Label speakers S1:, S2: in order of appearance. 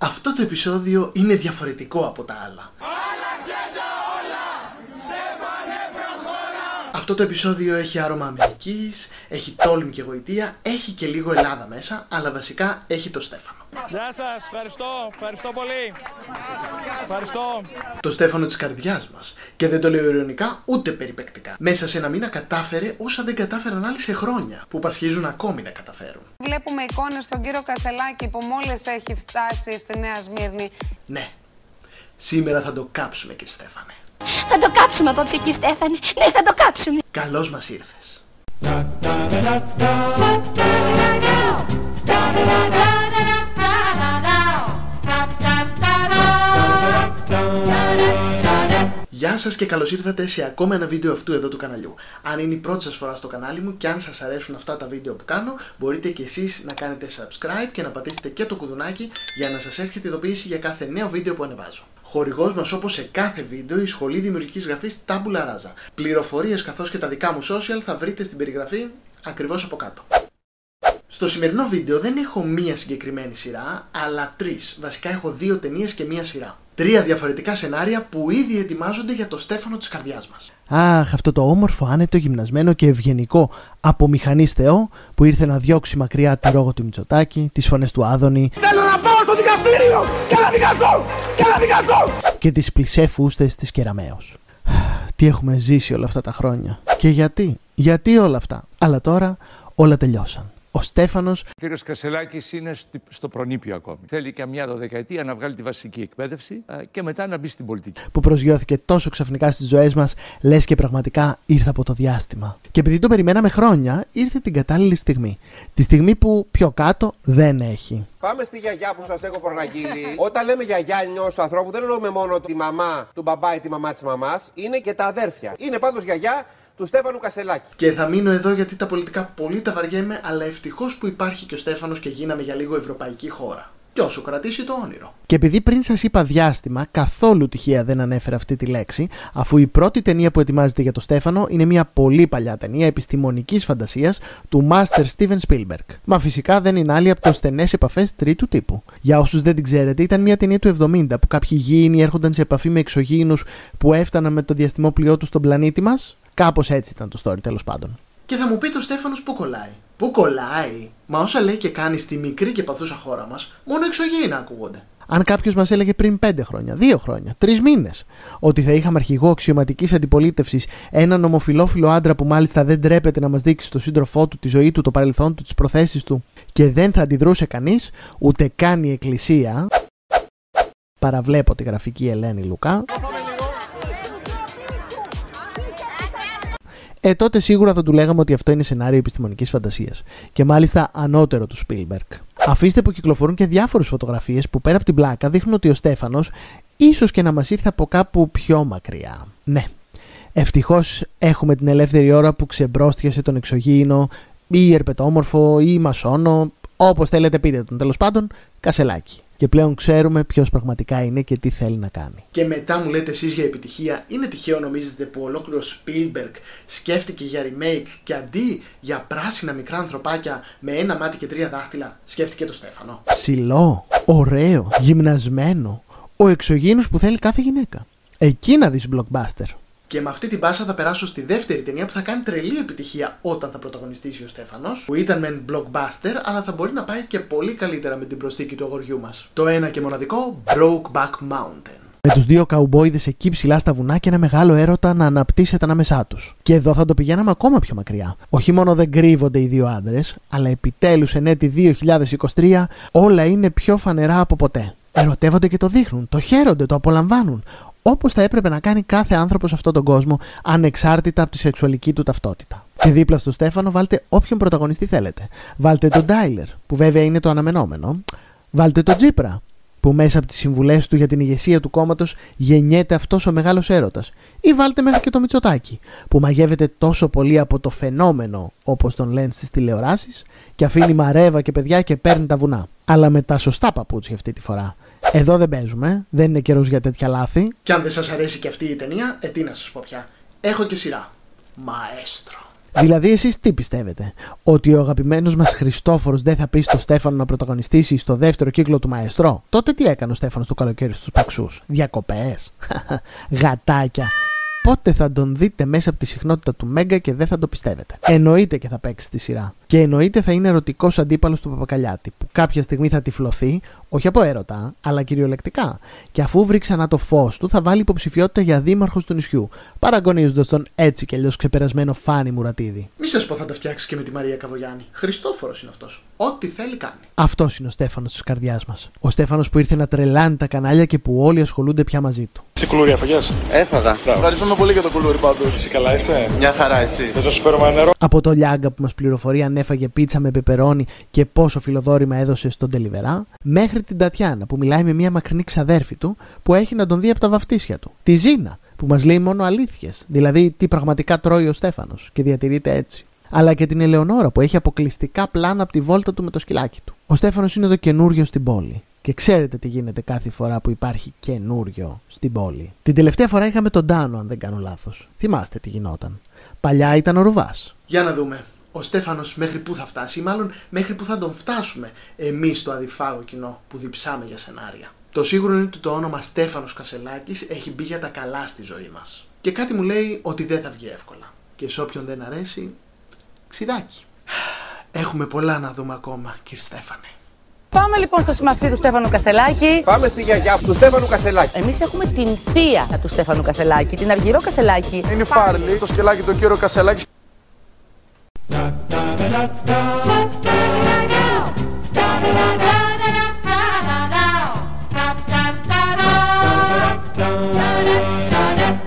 S1: Αυτό το επεισόδιο είναι διαφορετικό από τα άλλα. Αυτό το επεισόδιο έχει άρωμα Αμερικής, έχει τόλμη και γοητεία, έχει και λίγο Ελλάδα μέσα, αλλά βασικά έχει το Στέφανο.
S2: Γεια σας, ευχαριστώ, ευχαριστώ πολύ. Ευχαριστώ.
S1: Το Στέφανο της καρδιάς μας. Και δεν το λέω ειρωνικά ούτε περιπεκτικά. Μέσα σε ένα μήνα κατάφερε όσα δεν κατάφεραν άλλοι σε χρόνια, που πασχίζουν ακόμη να καταφέρουν.
S3: Βλέπουμε εικόνες στον κύριο Κασελάκη που μόλις έχει φτάσει στη Νέα Σμύρνη.
S1: Ναι, σήμερα θα το κάψουμε κύριε Στέφανε.
S4: Θα το κάψουμε απόψε κύριε Στέφανε. Ναι, θα το κάψουμε.
S1: Καλώς μας ήρθες. Γεια σας και καλώς ήρθατε σε ακόμα ένα βίντεο αυτού εδώ του καναλιού. Αν είναι η πρώτη σας φορά στο κανάλι μου και αν σας αρέσουν αυτά τα βίντεο που κάνω, μπορείτε και εσείς να κάνετε subscribe και να πατήσετε και το κουδουνάκι για να σας έρχεται ειδοποίηση για κάθε νέο βίντεο που ανεβάζω. Χορηγός μας όπως σε κάθε βίντεο η Σχολή Δημιουργικής Γραφής Tabula Rasa. Πληροφορίες καθώς και τα δικά μου social θα βρείτε στην περιγραφή ακριβώς από κάτω. Στο σημερινό βίντεο δεν έχω μία συγκεκριμένη σειρά, αλλά τρεις. Βασικά έχω δύο ταινίες και μία σειρά. Τρία διαφορετικά σενάρια που ήδη ετοιμάζονται για το Στέφανο της καρδιάς μας. Αχ, αυτό το όμορφο, άνετο, γυμνασμένο και ευγενικό από μηχανής Θεό που ήρθε να διώξει μακριά τη ρόγο του Μητσοτάκη, τις φωνές του Άδωνη
S5: Θέλω να πάω στο δικαστήριο και να δικαστώ και να δικαστώ.
S1: και τις πλησές φούστες της Κεραμαίος. Τι έχουμε ζήσει όλα αυτά τα χρόνια. Και γιατί, γιατί όλα αυτά. Αλλά τώρα όλα τελειώσαν. Ο Στέφανος
S6: Ο κύριος Κασελάκης είναι στη- στο προνήπιο ακόμη. Θέλει και μια δωδεκαετία να βγάλει τη βασική εκπαίδευση α, και μετά να μπει στην πολιτική.
S1: που προσγειώθηκε τόσο ξαφνικά στις ζωές μας, λες και πραγματικά ήρθε από το διάστημα. Και επειδή το περιμέναμε χρόνια, ήρθε την κατάλληλη στιγμή. Τη στιγμή που πιο κάτω δεν έχει.
S7: Πάμε στη γιαγιά που σας έχω προναγγείλει. Όταν λέμε γιαγιά ενός ανθρώπου, δεν εννοούμε μόνο τη μαμά του μπαμπά ή τη μαμά της μαμάς, είναι και τα αδέρφια. Είναι πάντως γιαγιά του Στέφανου Κασελάκη.
S1: Και θα μείνω εδώ γιατί τα πολιτικά πολύ τα βαριέμαι, αλλά ευτυχώς που υπάρχει και ο Στέφανος και γίναμε για λίγο ευρωπαϊκή χώρα. Και όσο κρατήσει το όνειρο. Και επειδή πριν σας είπα διάστημα, καθόλου τυχαία δεν ανέφερα αυτή τη λέξη, αφού η πρώτη ταινία που ετοιμάζεται για το Στέφανο είναι μια πολύ παλιά ταινία επιστημονικής φαντασίας του Master Steven Spielberg. Μα φυσικά δεν είναι άλλη από το στενές επαφές τρίτου τύπου. Για όσους δεν την ξέρετε, ήταν μια ταινία του 70 που κάποιοι γήινοι έρχονταν σε επαφή με εξωγήινους που έφταναν με το διαστημόπλοιό τους στον πλανήτη μας. Κάπως έτσι ήταν το story τέλος πάντων. Και θα μου πει το Στέφανος πού κολλάει; Πού κολλάει; Μα όσα λέει και κάνει στη μικρή και παθούσα χώρα μας, μόνο εξωγήινα ακούγονται. Αν κάποιος μας έλεγε πριν 5 χρόνια, 2 χρόνια, 3 μήνες, ότι θα είχαμε αρχηγό αξιωματικής αντιπολίτευσης έναν ομοφυλόφιλο άντρα που μάλιστα δεν τρέπεται να μας δείξει στο σύντροφό του, τη ζωή του, το παρελθόν του, τις προθέσεις του και δεν θα αντιδρούσε κανείς, ούτε καν η Εκκλησία. Παραβλέπω τη γραφική Ελένη Λουκά. Ε, τότε σίγουρα θα του λέγαμε ότι αυτό είναι σενάριο επιστημονικής φαντασίας. Και μάλιστα ανώτερο του Spielberg. Αφήστε που κυκλοφορούν και διάφορες φωτογραφίες που πέρα από την πλάκα δείχνουν ότι ο Στέφανος ίσως και να μας ήρθε από κάπου πιο μακριά. Ναι. Ευτυχώς έχουμε την ελεύθερη ώρα που ξεμπρόστιασε τον εξωγήινο ή ερπετόμορφο ή μασόνο, όπως θέλετε πείτε τον. Τέλος πάντων, κασελάκι. Και πλέον ξέρουμε ποιος πραγματικά είναι και τι θέλει να κάνει. Και μετά μου λέτε εσείς για επιτυχία, είναι τυχαίο νομίζετε που ολόκληρος Spielberg σκέφτηκε για remake και αντί για πράσινα μικρά ανθρωπάκια με ένα μάτι και τρία δάχτυλα, σκέφτηκε το Στέφανο. Ψηλό, ωραίο, γυμνασμένο. Ο εξωγήινος που θέλει κάθε γυναίκα. Εκεί να δεις blockbuster. Και με αυτή την πάσα θα περάσω στη δεύτερη ταινία που θα κάνει τρελή επιτυχία όταν θα πρωταγωνιστήσει ο Στέφανος, που ήταν μεν blockbuster, αλλά θα μπορεί να πάει και πολύ καλύτερα με την προσθήκη του αγοριού μας. Το ένα και μοναδικό Brokeback Mountain. Με τους δύο καουμπόιδε εκεί ψηλά στα βουνά και ένα μεγάλο έρωτα να αναπτύσσεται ανάμεσά τους. Και εδώ θα το πηγαίναμε ακόμα πιο μακριά. Όχι μόνο δεν κρύβονται οι δύο άντρες, αλλά επιτέλους εν έτη 2023 όλα είναι πιο φανερά από ποτέ. Ερωτεύονται και το δείχνουν, το χαίρονται, το απολαμβάνουν. Όπως θα έπρεπε να κάνει κάθε άνθρωπος σε αυτόν τον κόσμο, ανεξάρτητα από τη σεξουαλική του ταυτότητα. Και δίπλα στο Στέφανο βάλτε όποιον πρωταγωνιστή θέλετε. Βάλτε τον Ντάιλερ, που βέβαια είναι το αναμενόμενο. Βάλτε τον Τζίπρα, που μέσα από τις συμβουλές του για την ηγεσία του κόμματος γεννιέται αυτός ο μεγάλος έρωτας. Ή βάλτε μέχρι και το Μητσοτάκι, που μαγεύεται τόσο πολύ από το φαινόμενο, όπως τον λένε στις τηλεοράσεις, και αφήνει μαρέβα και παιδιά και παίρνει τα βουνά. Αλλά με τα σωστά παπούτσια αυτή τη φορά. Εδώ δεν παίζουμε, δεν είναι καιρός για τέτοια λάθη. Και αν δεν σας αρέσει και αυτή η ταινία, ε, τι να σας πω πια. Έχω και σειρά. Μαέστρο. Δηλαδή, εσείς τι πιστεύετε, Ότι ο αγαπημένος μας Χριστόφορος δεν θα πει στο Στέφανο να πρωταγωνιστήσει στο δεύτερο κύκλο του Μαεστρό. Τότε τι έκανε ο Στέφανος το καλοκαίρι στους Παξούς, Διακοπές, Γατάκια πότε θα τον δείτε μέσα από τη συχνότητα του Μέγκα και δεν θα το πιστεύετε. Εννοείται και θα παίξει τη σειρά. Και εννοείται θα είναι ερωτικός αντίπαλος του Παπακαλιάτη, που κάποια στιγμή θα τυφλωθεί, όχι από έρωτα, αλλά κυριολεκτικά. Και αφού βρει ξανά το φως του, θα βάλει υποψηφιότητα για δήμαρχος του νησιού, παραγωνίζοντας τον έτσι και αλλιώς ξεπερασμένο Φάνη Μουρατίδη.
S8: Μη σας πω θα τα φτιάξεις και με τη Μαρία Καβογιάννη. Χριστόφορος είναι αυτός. Ό,τι θέλει κάνει.
S1: Αυτός είναι ο Στέφανος της καρδιάς μας. Ο Στέφανος που ήρθε να τρελάνει τα κανάλια και που όλοι ασχολούνται πια μαζί του.
S9: Σε κουλούρι αφαγέ.
S10: Έφαγα.
S9: Ευχαριστούμε πολύ για το κουλούρι πάντως. Εσύ καλά είσαι;
S10: Μια χαρά εσύ.
S9: Θες να σου φέρω νερό;
S1: Από το Λιάγκα που μας πληροφορεί αν έφαγε πίτσα με πεπερώνι και πόσο φιλοδόρημα έδωσε στον Τελιβερά, μέχρι την Τατιάνα που μιλάει με μια μακρινή ξαδέρφη του που έχει να τον δει από τα βαφτίσια του. Τη Ζήνα που μας λέει μόνο αλήθειες, δηλαδή τι πραγματικά τρώει ο Στέφανος και διατηρείται έτσι. Αλλά και την Ελεονόρα που έχει αποκλειστικά πλάνα από τη βόλτα του με το σκυλάκι του. Ο Στέφανος είναι το καινούριο στην πόλη. Και ξέρετε τι γίνεται κάθε φορά που υπάρχει καινούριο στην πόλη. Την τελευταία φορά είχαμε τον Τάνο, αν δεν κάνω λάθος. Θυμάστε τι γινόταν. Παλιά ήταν ο Ρουβάς.
S8: Για να δούμε. Ο Στέφανος μέχρι πού θα φτάσει, ή μάλλον μέχρι πού θα τον φτάσουμε εμείς το αδιφάγο κοινό που διψάμε για σενάρια. Το σίγουρο είναι ότι το όνομα Στέφανος Κασελάκης έχει μπει για τα καλά στη ζωή μας. Και κάτι μου λέει ότι δεν θα βγει εύκολα. Και σε όποιον δεν αρέσει, ξιδάκι. Έχουμε πολλά να δούμε ακόμα, κύριε Στέφανε.
S11: Πάμε λοιπόν στο συμμαθή του Στέφανου Κασελάκη.
S7: Πάμε στη γιαγιά του Στέφανου Κασελάκη.
S11: Εμείς έχουμε την θεία του Στέφανου Κασελάκη, την Αργυρό Κασελάκη.
S9: Είναι η Φάρλι, το σκελάκι του κύριο Κασελάκη.